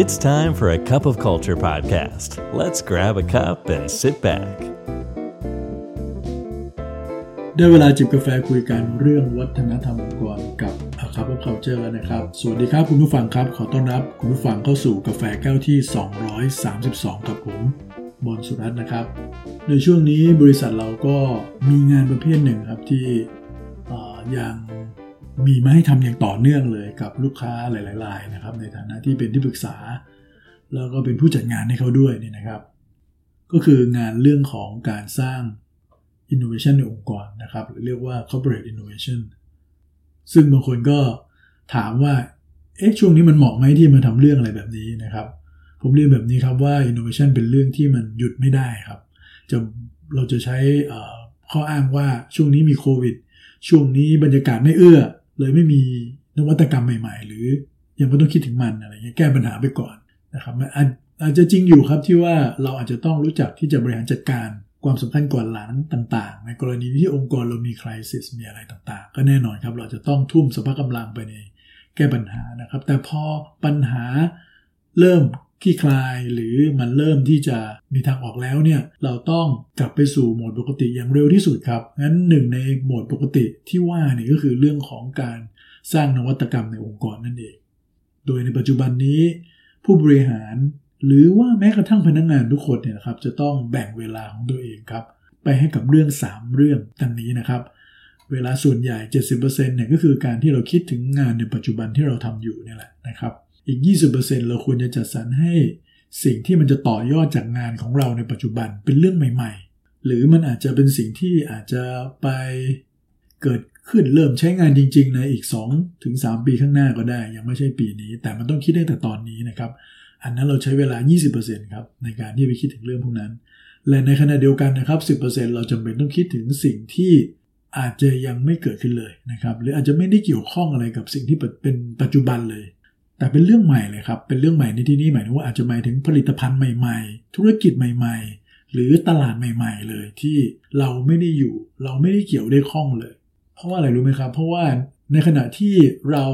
It's time for a cup of culture podcast. Let's grab a cup and sit back. ได้เวลาจิบกาแฟคุยกันเรื่องวัฒนธรรมองค์กรกับอาคา of Culture แล้วนะครับ สวัสดีครับคุณผู้ฟังครับ ขอต้อนรับคุณผู้ฟังเข้าสู่กาแฟแก้วที่ 232 กับผม บอลสุรัตน์นะครับ ในช่วงนี้บริษัทเราก็มีงานประเภทหนึ่งครับที่เอ่อยัง มีมาให้ทำอย่างต่อเนื่องเลยกับลูกค้าหลายๆรายนะครับ ในฐานะที่เป็นที่ปรึกษา แล้วก็เป็นผู้จัดงานให้เขาด้วยนี่นะครับ ก็คืองานเรื่องของการสร้าง innovation ในองค์กรนะครับหรือเรียกว่า corporate innovation ซึ่งบางคนก็ถามว่าเอ๊ะช่วงนี้มันเหมาะไหมที่มาทำเรื่องอะไรแบบนี้นะครับ ผมเรียนแบบนี้ครับว่า innovation เป็นเรื่องที่มันหยุดไม่ได้ครับจะเราจะใช้ข้ออ้างว่าช่วงนี้มีโควิดช่วงนี้บรรยากาศไม่เอื้อ เลยไม่มีนวัตกรรมใหม่ ๆ หรือยังไม่ต้องคิดถึงมันอะไรเงี้ยแก้ปัญหาไปก่อนนะครับอาจจะจริงอยู่ครับที่ว่าเราอาจจะต้องรู้จักที่จะบริหารจัดการความสำคัญก่อนหลังต่าง ๆ ในกรณีที่องค์กรเรามีคริสิสมีอะไรต่างๆ ก็แน่นอนครับเราจะต้องทุ่มสภาพกำลังไปในแก้ปัญหานะครับ แต่พอปัญหาเริ่ม คลี่คลายหรือมันเริ่มที่จะมีทางออกแล้วเนี่ยเราต้องกลับไปสู่โหมดปกติอย่างเร็วที่สุดครับงั้นหนึ่งในโหมดปกติที่ว่านี่ก็คือเรื่องของการสร้างนวัตกรรมในองค์กรนั่นเอง โดยในปัจจุบันนี้ ผู้บริหารหรือว่าแม้กระทั่งพนักงานทุกคนเนี่ยนะครับจะต้องแบ่งเวลาของตัวเองครับไปให้กับเรื่อง 3 เรื่องดังนี้นะครับ เวลาส่วนใหญ่ 70%เนี่ยก็คือการที่เราคิดถึงงานในปัจจุบันที่เราทำอยู่เนี่ยแหละนะครับ อีก 20%เราควรจะจัดสรรให้สิ่งที่มันจะต่อยอดจากงานของเราในปัจจุบันเป็นเรื่องใหม่ ๆ หรือมันอาจจะเป็นสิ่งที่อาจจะไปเกิดขึ้นเริ่มใช้งานจริง ๆ ในอีก 2-3ถึงปีข้างหน้าก็ได้ ยังไม่ใช่ปีนี้ แต่มันต้องคิดได้แต่ตอนนี้นะครับ อันนั้นเราใช้เวลา 20%ครับในการที่ไปคิดถึงเรื่องพวกนั้น และในขณะเดียวกันนะครับ 10%เราจำเป็นต้องคิดถึงสิ่งที่อาจจะยังไม่เกิดขึ้นเลยนะครับ หรืออาจจะไม่ได้เกี่ยวข้องอะไรกับสิ่งที่เป็นปัจจุบันเลย แต่เป็นเรื่องใหม่เลยครับ เป็นเรื่องใหม่ในที่นี้หมายถึงว่าอาจจะหมายถึงผลิตภัณฑ์ใหม่ ๆ ธุรกิจใหม่ ๆ หรือตลาดใหม่ ๆ เลยที่เราไม่ได้อยู่ เราไม่ได้เกี่ยวได้ข้องเลย เพราะว่าอะไรรู้ไหมครับ เพราะว่าในขณะที่เรา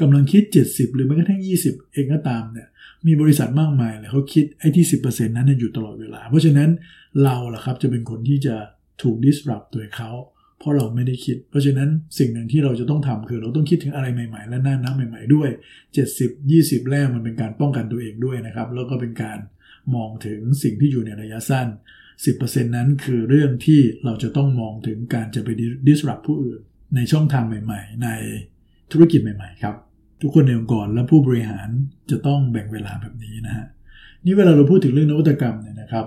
กำลังคิด 70 หรือแม้กระทั่ง 20 เองก็ตามเนี่ยมีบริษัทมากมายเลยเขาคิดไอ้ที่ 10%นั้นอยู่ตลอดเวลา เพราะฉะนั้นเราล่ะครับจะเป็นคนที่จะถูก disrupt โดยเขา เพราะเราไม่ได้คิด เพราะฉะนั้นสิ่งหนึ่งที่เราจะต้องทำคือ เราต้องคิดถึงอะไรใหม่ ๆ และหน้าน้ำใหม่ ๆ ด้วย 70 20 แรกมันเป็นการป้องกันตัวเองด้วยนะครับ แล้วก็เป็นการมองถึงสิ่งที่อยู่ในระยะสั้น 10%นั้นคือเรื่องที่เราจะต้องมองถึงการจะไป disrupt ผู้อื่น ในช่องทางใหม่ ๆ ในธุรกิจใหม่ ๆ ครับ ทุกคนในองค์กรและผู้บริหารจะต้องแบ่งเวลาแบบนี้นะฮะนี่เวลาเราพูดถึงเรื่องนวัตกรรมเนี่ยนะครับ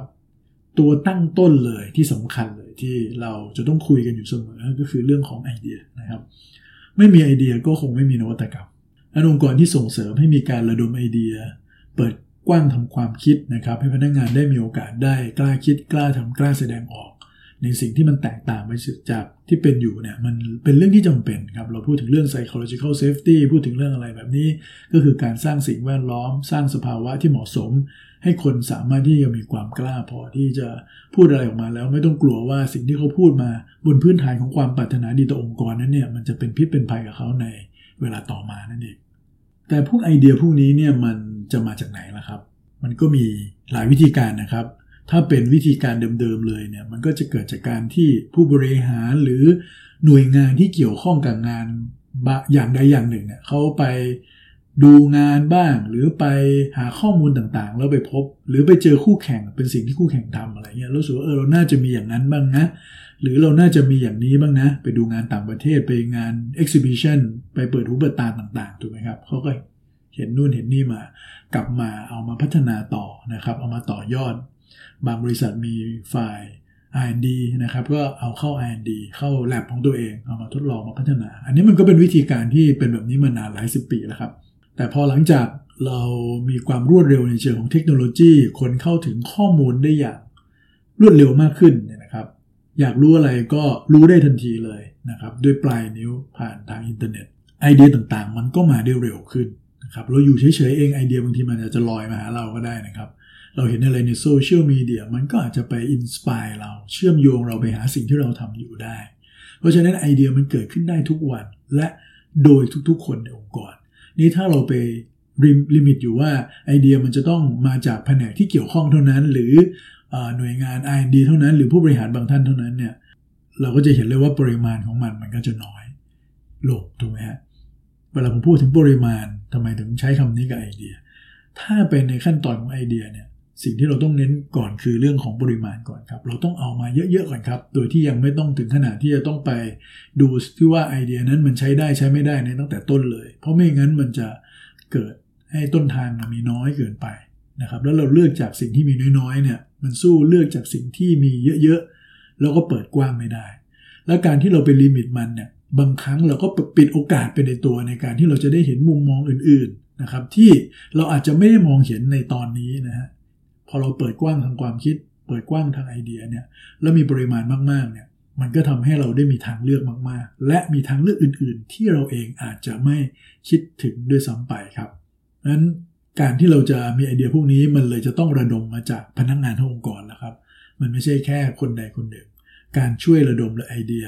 ตัวตั้งต้นเลยที่สำคัญเลยที่เราจะต้องคุยกันอยู่เสมอก็คือเรื่องของไอเดียนะครับ ไม่มีไอเดียก็คงไม่มีนวัตกรรมอนองค์กรที่ส่งเสริมให้มีการระดมไอเดีย เปิดกว้างทำความคิดนะครับ ให้พนักงานได้มีโอกาสได้กล้าคิดกล้าทำกล้าแสดงออก ในสิ่งที่มันแตกต่างไปจากที่เป็นอยู่เนี่ยมันเป็นเรื่องที่จำเป็นครับเราพูดถึงเรื่อง psychological safety พูดถึงเรื่องอะไรแบบนี้ ก็คือการสร้างสิ่งแวดล้อม สร้างสภาวะที่เหมาะสม ให้คนสามารถที่จะมีความกล้าพอที่จะพูดอะไรออกมาแล้วไม่ต้องกลัวว่าสิ่งที่เขาพูดมาบนพื้นฐานของความปรารถนาดีต่อองค์กรนั้นเนี่ยมันจะเป็นพิษเป็นภัยกับเขาในเวลาต่อมานั่นเองแต่พวกไอเดียพวกนี้เนี่ยมันจะมาจากไหนล่ะครับ มันก็มีหลายวิธีการนะครับ ถ้าเป็นวิธีการเดิมๆเลยเนี่ยมันก็จะเกิดจากการที่ผู้บริหารหรือหน่วยงานที่เกี่ยวข้องกับงานอย่างใดอย่างหนึ่งเนี่ยเขาไปดูงานบ้าง หรือไปหาข้อมูลต่างๆ แล้วไปพบ หรือไปเจอคู่แข่งเป็นสิ่งที่คู่แข่งทำอะไรเงี้ยรู้สึกว่าเออเราน่าจะมีอย่างนั้นบ้างนะ หรือเราน่าจะมีอย่างนี้บ้างนะ ไปดูงานต่างประเทศไปงาน exhibition ไปเปิดหูเปิดตาต่างๆถูกไหมครับเขาก็เห็นนู่นเห็นนี่มากลับมาเอามาพัฒนาต่อนะครับ เอามาต่อยอด บางบริษัทมีฝ่าย R&D นะครับก็เอาเข้า R&D เข้า lab ของตัวเองเอามาทดลองมาพัฒนา อันนี้มันก็เป็นวิธีการที่เป็นแบบนี้มานานหลายสิบปีแล้วครับ แต่พอหลังจากเรามีความรวดเร็วในเชิงของเทคโนโลยี คนเข้าถึงข้อมูลได้อย่างรวดเร็วมากขึ้นเนี่ยนะครับ อยากรู้อะไรก็รู้ได้ทันทีเลยนะครับ ด้วยปลายนิ้วผ่านทางอินเทอร์เน็ต ไอเดียต่างๆ มันก็มาได้เร็วขึ้นนะครับเราอยู่เฉยๆเองไอเดียบางทีมันอาจจะลอยมาหาเราก็ได้นะครับ เราเห็นอะไรในโซเชียลมีเดียมันก็อาจจะไป inspire เราเชื่อมโยงเราไปหาสิ่งที่เราทำอยู่ได้ เพราะฉะนั้นไอเดียมันเกิดขึ้นได้ทุกวัน และโดยทุกๆ คนในองค์กร นี้ถ้าเราไปลิมิตอยู่ว่าไอเดียมันจะต้องมาจากแผนกที่เกี่ยวข้องเท่านั้น หรือหน่วยงาน R&D เท่านั้น หรือผู้บริหารบางท่านเท่านั้นเนี่ยเราก็จะเห็นเลยว่าปริมาณของมันมันก็จะน้อยลงถูกไหมฮะเวลาผมพูดถึงปริมาณทำไมถึงใช้คำนี้กับไอเดีย ถ้าเป็นในขั้นตอนของไอเดียเนี่ย สิ่งที่เราต้องเน้นก่อนคือเรื่องของปริมาณก่อนครับ เราต้องเอามาเยอะๆก่อนครับ โดยที่ยังไม่ต้องถึงขนาดที่จะต้องไปดูที่ว่าไอเดียนั้นมันใช้ได้ใช้ไม่ได้ในตั้งแต่ต้นเลย เพราะไม่งั้นมันจะเกิดให้ต้นทางมีน้อยเกินไปนะครับ แล้วเราเลือกจากสิ่งที่มีน้อยๆเนี่ย มันสู้เลือกจากสิ่งที่มีเยอะๆแล้วก็เปิดกว้างไม่ได้ แล้วการที่เราไปลิมิตมันเนี่ย บางครั้งเราก็ปิดโอกาสไปในตัวในการที่เราจะได้เห็นมุมมองอื่น ๆนะครับ ที่เราอาจจะไม่ได้มองเห็นในตอนนี้นะฮะ อเราเปิดกว้างทางความคิด เปิดกว้างทางไอเดียเนี่ยแล้วมีปริมาณมากๆเนี่ยมันก็ทำให้เราได้มีทางเลือกมากๆ และมีทางเลือกอื่น ๆ ที่เราเองอาจจะไม่คิดถึงด้วยซ้ำไปครับนั้นการที่เราจะมีไอเดียพวกนี้มันเลยจะต้องระดมมาจากพนักงงานทั้งองค์กรแล้วครับ มันไม่ใช่แค่คนใดคนหนึ่ง การช่วยระดมและไอเดีย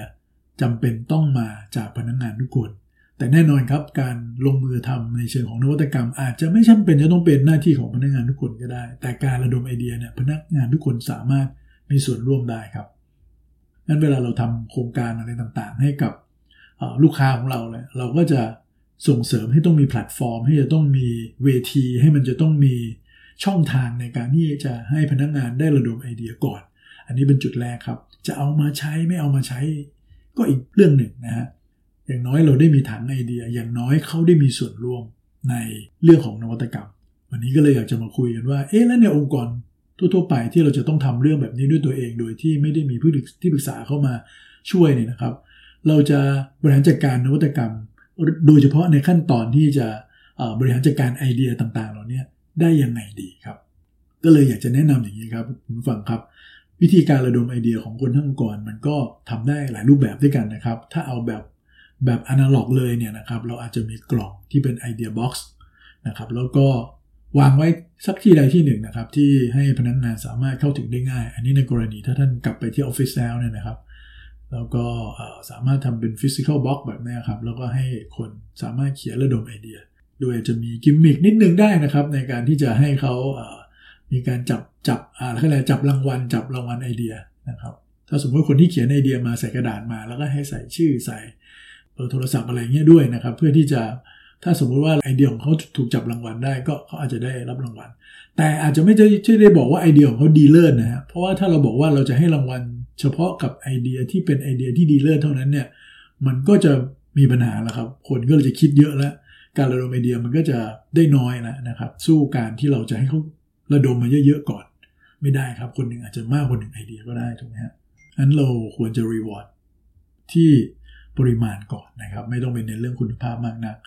จำเป็นต้องมาจากพนักงงานทุกคน แต่แน่นอนครับการลงมือทำในเชิงของนวัตกรรม อาจจะไม่จำเป็นจะต้องเป็นหน้าที่ของพนักงานทุกคนก็ได้ แต่การระดมไอเดียเนี่ยพนักงานทุกคนสามารถมีส่วนร่วมได้ครับนั้นเวลาเราทำโครงการอะไรต่างๆ ให้กับลูกค้าของเราเลยเราก็จะส่งเสริมให้ต้องมีแพลตฟอร์ม ให้จะต้องมีเวที ให้มันจะต้องมีช่องทางในการที่จะให้พนักงานได้ระดมไอเดียก่อน อันนี้เป็นจุดแรกครับ จะเอามาใช้ไม่เอามาใช้ ก็อีกเรื่องหนึ่งนะฮะ อย่างน้อยเราได้มีฐานไอเดีย อย่างน้อยเขาได้มีส่วนร่วมในเรื่องของนวัตกรรม วันนี้ก็เลยอยากจะมาคุยกันว่า เอ๊ะแล้วในองค์กรทั่วๆไปที่เราจะต้องทำเรื่องแบบนี้ด้วยตัวเอง โดยที่ไม่ได้มีผู้ที่ปรึกษาเข้ามาช่วยเนี่ยนะครับ เราจะบริหารจัดการนวัตกรรม โดยเฉพาะในขั้นตอนที่จะบริหารจัดการไอเดียต่างๆ เหล่านี้ได้ยังไงดีครับ ก็เลยอยากจะแนะนำอย่างนี้ครับคุณฟังครับ วิธีการระดมไอเดียของคนทั้งองค์กรมันก็ทำได้หลายรูปแบบด้วยกันนะครับ ถ้าเอาแบบ แบบอนาล็อกเลยเนี่ยนะครับเราอาจจะมีกล่องที่เป็นไอเดียบ็อกซ์นะครับแล้วก็วางไว้สักที่ใดที่หนึ่งนะครับ ที่ให้พนักงานสามารถเข้าถึงได้ง่าย อันนี้ในกรณีถ้าท่านกลับไปที่ออฟฟิศแล้วเนี่ยนะครับ แล้วก็สามารถทำเป็น physical box แบบนี้ครับ แล้วก็ให้คนสามารถเขียนระดมไอเดีย โดยจะมีกิมมิคนิดนึงได้นะครับ ในการที่จะให้เขามีการจับจับอะไรก็เลยจับรางวัล จับรางวัลไอเดียนะครับ ถ้าสมมติคนที่เขียนไอเดียมาใส่กระดาษมา แล้วก็ให้ใส่ชื่อใส่ เบอร์โทรศัพท์อะไรเงี้ยด้วยนะครับ เพื่อที่จะถ้าสมมุติว่าไอเดียของเขาถูกจับรางวัลได้ก็เขาอาจจะได้รับรางวัล แต่อาจจะไม่ใช่ได้บอกว่าไอเดียของเขาดีเลิศนะฮะเพราะว่าถ้าเราบอกว่าเราจะให้รางวัล เฉพาะกับไอเดียที่เป็นไอเดียที่ดีเลิศเท่านั้นเนี่ยมันก็จะมีปัญหาแล้วครับ คนก็จะคิดเยอะแล้ว การระดมไอเดียมันก็จะได้น้อยนะนะครับ สู้การที่เราจะให้เขาระดมมาเยอะๆก่อน ไม่ได้ครับ คนหนึ่งอาจจะมากคนหนึ่งไอเดียก็ได้ถูกไหมฮะอันเราควรจะ reward ที่ ปริมาณก่อนนะครับ ไม่ต้องเป็นในเรื่องคุณภาพมากนัก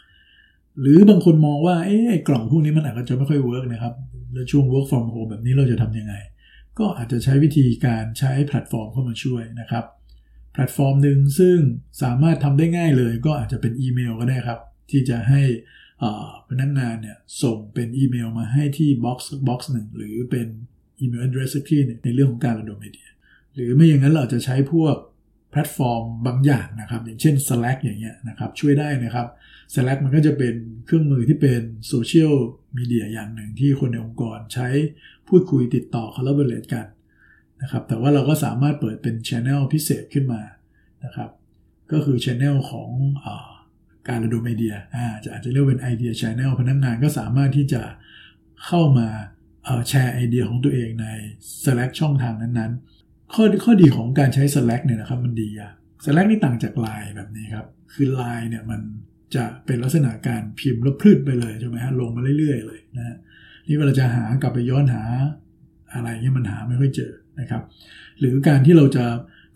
หรือบางคนมองว่าเอ๊ะกล่องพวกนี้มันอาจจะไม่ค่อย work นะครับแล้วช่วง work from home แบบนี้เราจะทำยังไง ก็อาจจะใช้วิธีการใช้แพลตฟอร์มเข้ามาช่วยนะครับ แพลตฟอร์มหนึ่งซึ่งสามารถทำได้ง่ายเลย ก็อาจจะเป็นอีเมลก็ได้ครับ ที่จะให้พนักงานเนี่ยส่งเป็นอีเมลมาให้ที่ box box หนึ่งหรือเป็นอีเมล address ที่ในเรื่องของการระดมไอเดีย หรือไม่อย่างนั้นเราจะใช้พวกแพลตฟอร์มบางอย่างนะครับ อย่างเช่น Slack อย่างเงี้ยนะครับช่วยได้นะครับ Slack มันก็จะเป็นเครื่องมือที่เป็นโซเชียลมีเดียอย่างหนึ่งที่คนในองค์กรใช้พูดคุยติดต่อ collaborate กันนะครับแต่ว่าเราก็สามารถเปิดเป็น Channel พิเศษขึ้นมานะครับก็คือ Channel ของการระดมไอเดียอาจะอาจจะเรียกเป็นไอเดีย Channel พนักงานก็สามารถที่จะเข้ามาแชร์ไอเดียของตัวเองใน Slack ช่องทางนั้นๆ ข้อข้อดีของการใช้ Slack เนี่ยนะครับมันดีอะ Slack นี่ต่างจาก Line แบบนี้ครับ คือ Line เนี่ยมันจะเป็นลักษณะการพิมพ์แล้วพืดไปเลยใช่ไหมฮะลงมาเรื่อยๆ เลยนะนี่เวลาจะหากลับไปย้อนหาอะไรเงี้ยมันหาไม่ค่อยเจอนะครับ หรือการที่เราจะ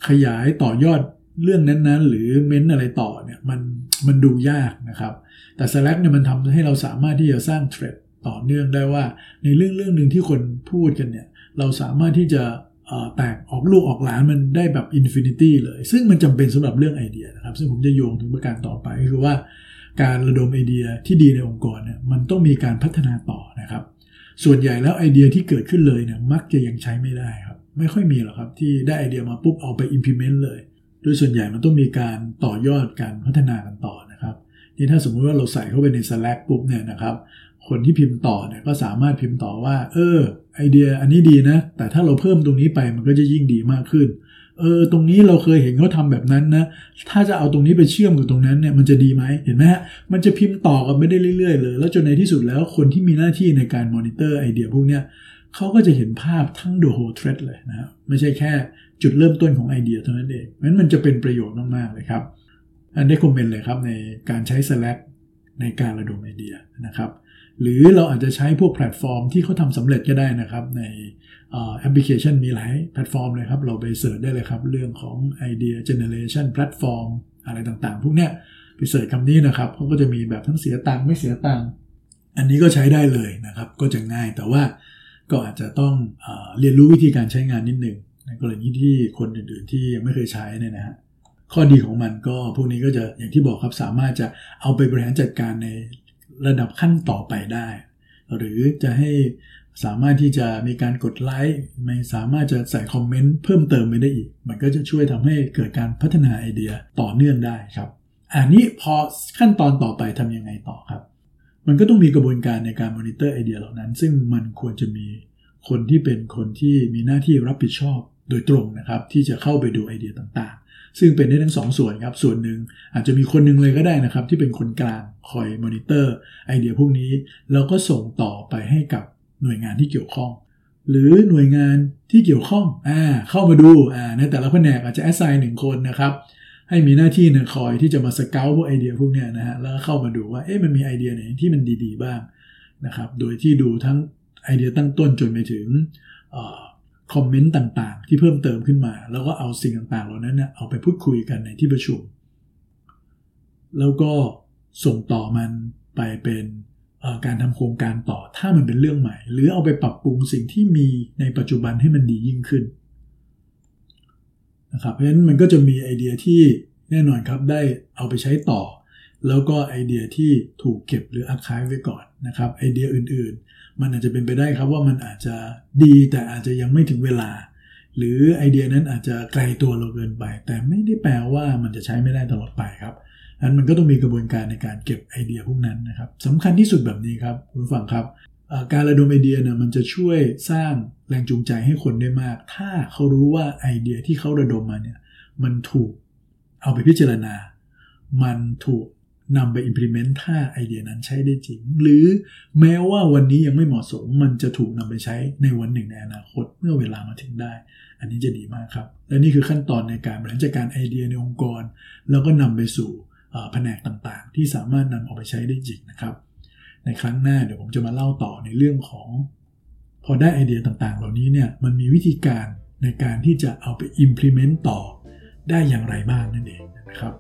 ขยายต่อยอดเรื่องนั้นๆ หรือเม้นอะไรต่อเนี่ยมันมันดูยากนะครับ แต่ Slack เนี่ยมันทำให้เราสามารถที่จะสร้าง thread ต่อเนื่องได้ว่า ในเรื่องเรื่องหนึ่งที่คนพูดกันเนี่ยเราสามารถที่จะ แตกออกลูกออกหลานมันได้แบบ infinity เลย ซึ่งมันจำเป็นสำหรับเรื่องไอเดียนะครับ ซึ่งผมจะโยงถึงประการต่อไปคือว่าการระดมไอเดียที่ดีในองค์กรเนี่ยมันต้องมีการพัฒนาต่อนะครับ ส่วนใหญ่แล้วไอเดียที่เกิดขึ้นเลยเนี่ยมักจะยังใช้ไม่ได้ครับ ไม่ค่อยมีหรอกครับที่ได้ไอเดียมาปุ๊บเอาไป implement เลย โดยส่วนใหญ่มันต้องมีการต่อยอดการพัฒนากันต่อนะครับนี่ถ้าสมมุติว่าเราใส่เข้าไปใน Slack ปุ๊บเนี่ยนะครับ คนที่พิมพ์ต่อเนี่ยก็สามารถพิมพ์ต่อว่า เออ ไอเดียอันนี้ดีนะ แต่ถ้าเราเพิ่มตรงนี้ไปมันก็จะยิ่งดีมากขึ้น เออ ตรงนี้เราเคยเห็นเขาทำแบบนั้นนะ ถ้าจะเอาตรงนี้ไปเชื่อมกับตรงนั้นเนี่ยมันจะดีไหมเห็นไหมฮะ มันจะพิมพ์ต่อกันไปได้เรื่อยๆเลย แล้วจนในที่สุดแล้วคนที่มีหน้าที่ในการมอนิเตอร์ไอเดียพวกเนี้ยเขาก็จะเห็นภาพทั้ง the whole thread เลยนะครับไม่ใช่แค่จุดเริ่มต้นของไอเดียเท่านั้นเองนั้นมันจะเป็นประโยชน์มากๆเลยครับอัน recommend เลยครับในการใช้ Slack ในการระดมไอเดียนะครับ หรือเราอาจจะใช้พวกแพลตฟอร์มที่เขาทำสำเร็จก็ได้นะครับ ในแอปพลิเคชันมีหลายแพลตฟอร์มเลยครับ เราไป search ได้เลยครับ เรื่องของ idea generation platform อะไรต่างๆ พวกเนี้ยไป search คำนี้นะครับเขาก็จะมีแบบทั้งเสียตังค์ไม่เสียตังค์อันนี้ก็ใช้ได้เลยนะครับ ก็จะง่ายแต่ว่าก็อาจจะต้องอเรียนรู้วิธีการใช้งานนิดหนึ่งในกรณีที่คนอื่นๆ ที่ยังไม่เคยใช้เนี่ยนะฮะข้อดีของมันก็พวกนี้ก็จะอย่างที่บอกครับสามารถจะเอาไปบริหารจัดการใน ระดับขั้นต่อไปได้ หรือจะให้สามารถที่จะมีการกดไลค์ไม่สามารถจะใส่คอมเมนต์เพิ่มเติมไปได้อีก มันก็จะช่วยทำให้เกิดการพัฒนาไอเดียต่อเนื่องได้ครับ อันนี้พอขั้นตอนต่อไปทำยังไงต่อครับ มันก็ต้องมีกระบวนการในการมอนิเตอร์ไอเดียเหล่านั้น ซึ่งมันควรจะมีคนที่เป็นคนที่มีหน้าที่รับผิดชอบโดยตรงนะครับ ที่จะเข้าไปดูไอเดียต่างๆ ซึ่งเป็นได้ทั้งสองส่วนครับส่วนหนึ่งอาจจะมีคนหนึ่งเลยก็ได้นะครับที่เป็นคนกลางคอยมอนิเตอร์ไอเดียพวกนี้แล้วก็ส่งต่อไปให้กับหน่วยงานที่เกี่ยวข้อง หรือหน่วยงานที่เกี่ยวข้องอ่าเข้ามาดูอ่าในแต่ละแผนกอาจจะ assign หนึ่งคนนะครับให้มีหน้าที่เนี่ยคอยที่จะมาสเกลพวกไอเดียพวกเนี้ยนะฮะแล้วเข้ามาดูว่าเอ๊ะมันมีไอเดียไหนที่มันดีๆบ้างนะครับโดยที่ดูทั้งไอเดียตั้งต้นจนไปถึง คอมเมนต์ต่างๆ ที่เพิ่มเติมขึ้นมา แล้วก็เอาสิ่งต่างๆ เหล่านั้นเนี่ยเอาไปพูดคุยกันในที่ประชุม แล้วก็ส่งต่อมันไปเป็นการทำโครงการต่อถ้ามันเป็นเรื่องใหม่ หรือเอาไปปรับปรุงสิ่งที่มีในปัจจุบันให้มันดียิ่งขึ้นนะครับเพราะฉะนั้นมันก็จะมีไอเดียที่แน่นอนครับได้เอาไปใช้ต่อ แล้วก็ไอเดียที่ถูกเก็บหรืออัดคายไว้ก่อนนะครับไอเดียอื่นๆ มันอาจจะเป็นไปได้ครับว่ามันอาจจะดีแต่อาจจะยังไม่ถึงเวลา หรือไอเดียนั้นอาจจะไกลตัวเราเกินไป แต่ไม่ได้แปลว่ามันจะใช้ไม่ได้ตลอดไปครับนั้นมันก็ต้องมีกระบวนการในการเก็บไอเดียพวกนั้นนะครับสำคัญที่สุดแบบนี้ครับคุณผู้ฟังครับการระดมไอเดียเนี่ยมันจะช่วยสร้างแรงจูงใจให้คนได้มาก ถ้าเขารู้ว่าไอเดียที่เขาระดมมาเนี่ยมันถูกเอาไปพิจารณา มันถูก นำไป implement ถ้าไอเดียนั้นใช้ได้จริง หรือแม้ว่าวันนี้ยังไม่เหมาะสม มันจะถูกนำไปใช้ในวันหนึ่งในอนาคตเมื่อเวลามาถึงได้ อันนี้จะดีมากครับ และนี่คือขั้นตอนในการบริหารจัดการไอเดียในองค์กร แล้วก็นำไปสู่แผนกต่างๆ ที่สามารถนำออกไปใช้ได้จริงนะครับ ในครั้งหน้าเดี๋ยวผมจะมาเล่าต่อในเรื่องของ พอได้ไอเดียต่างๆ เหล่านี้เนี่ยมันมีวิธีการในการที่จะเอาไป implement ต่อได้อย่างไรบ้างนั่นเองนะครับ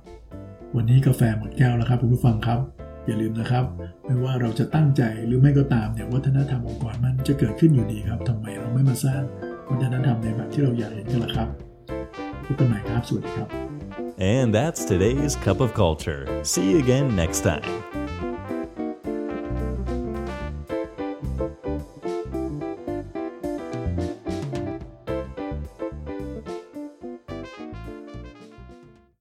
วันนี้กาแฟหมดแก้วแล้วครับคุณผู้ฟังครับ อย่าลืมนะครับ ไม่ว่าเราจะตั้งใจหรือไม่ก็ตามเนี่ยวัฒนธรรมองค์กรมันจะเกิดขึ้นอยู่ดีครับทำไมเราไม่มาสร้างวัฒนธรรมในแบบที่เราอยากเห็นกันล่ะครับพบกันใหม่ครับสวัสดีครับ And that's today's Cup of Culture. See you again next time.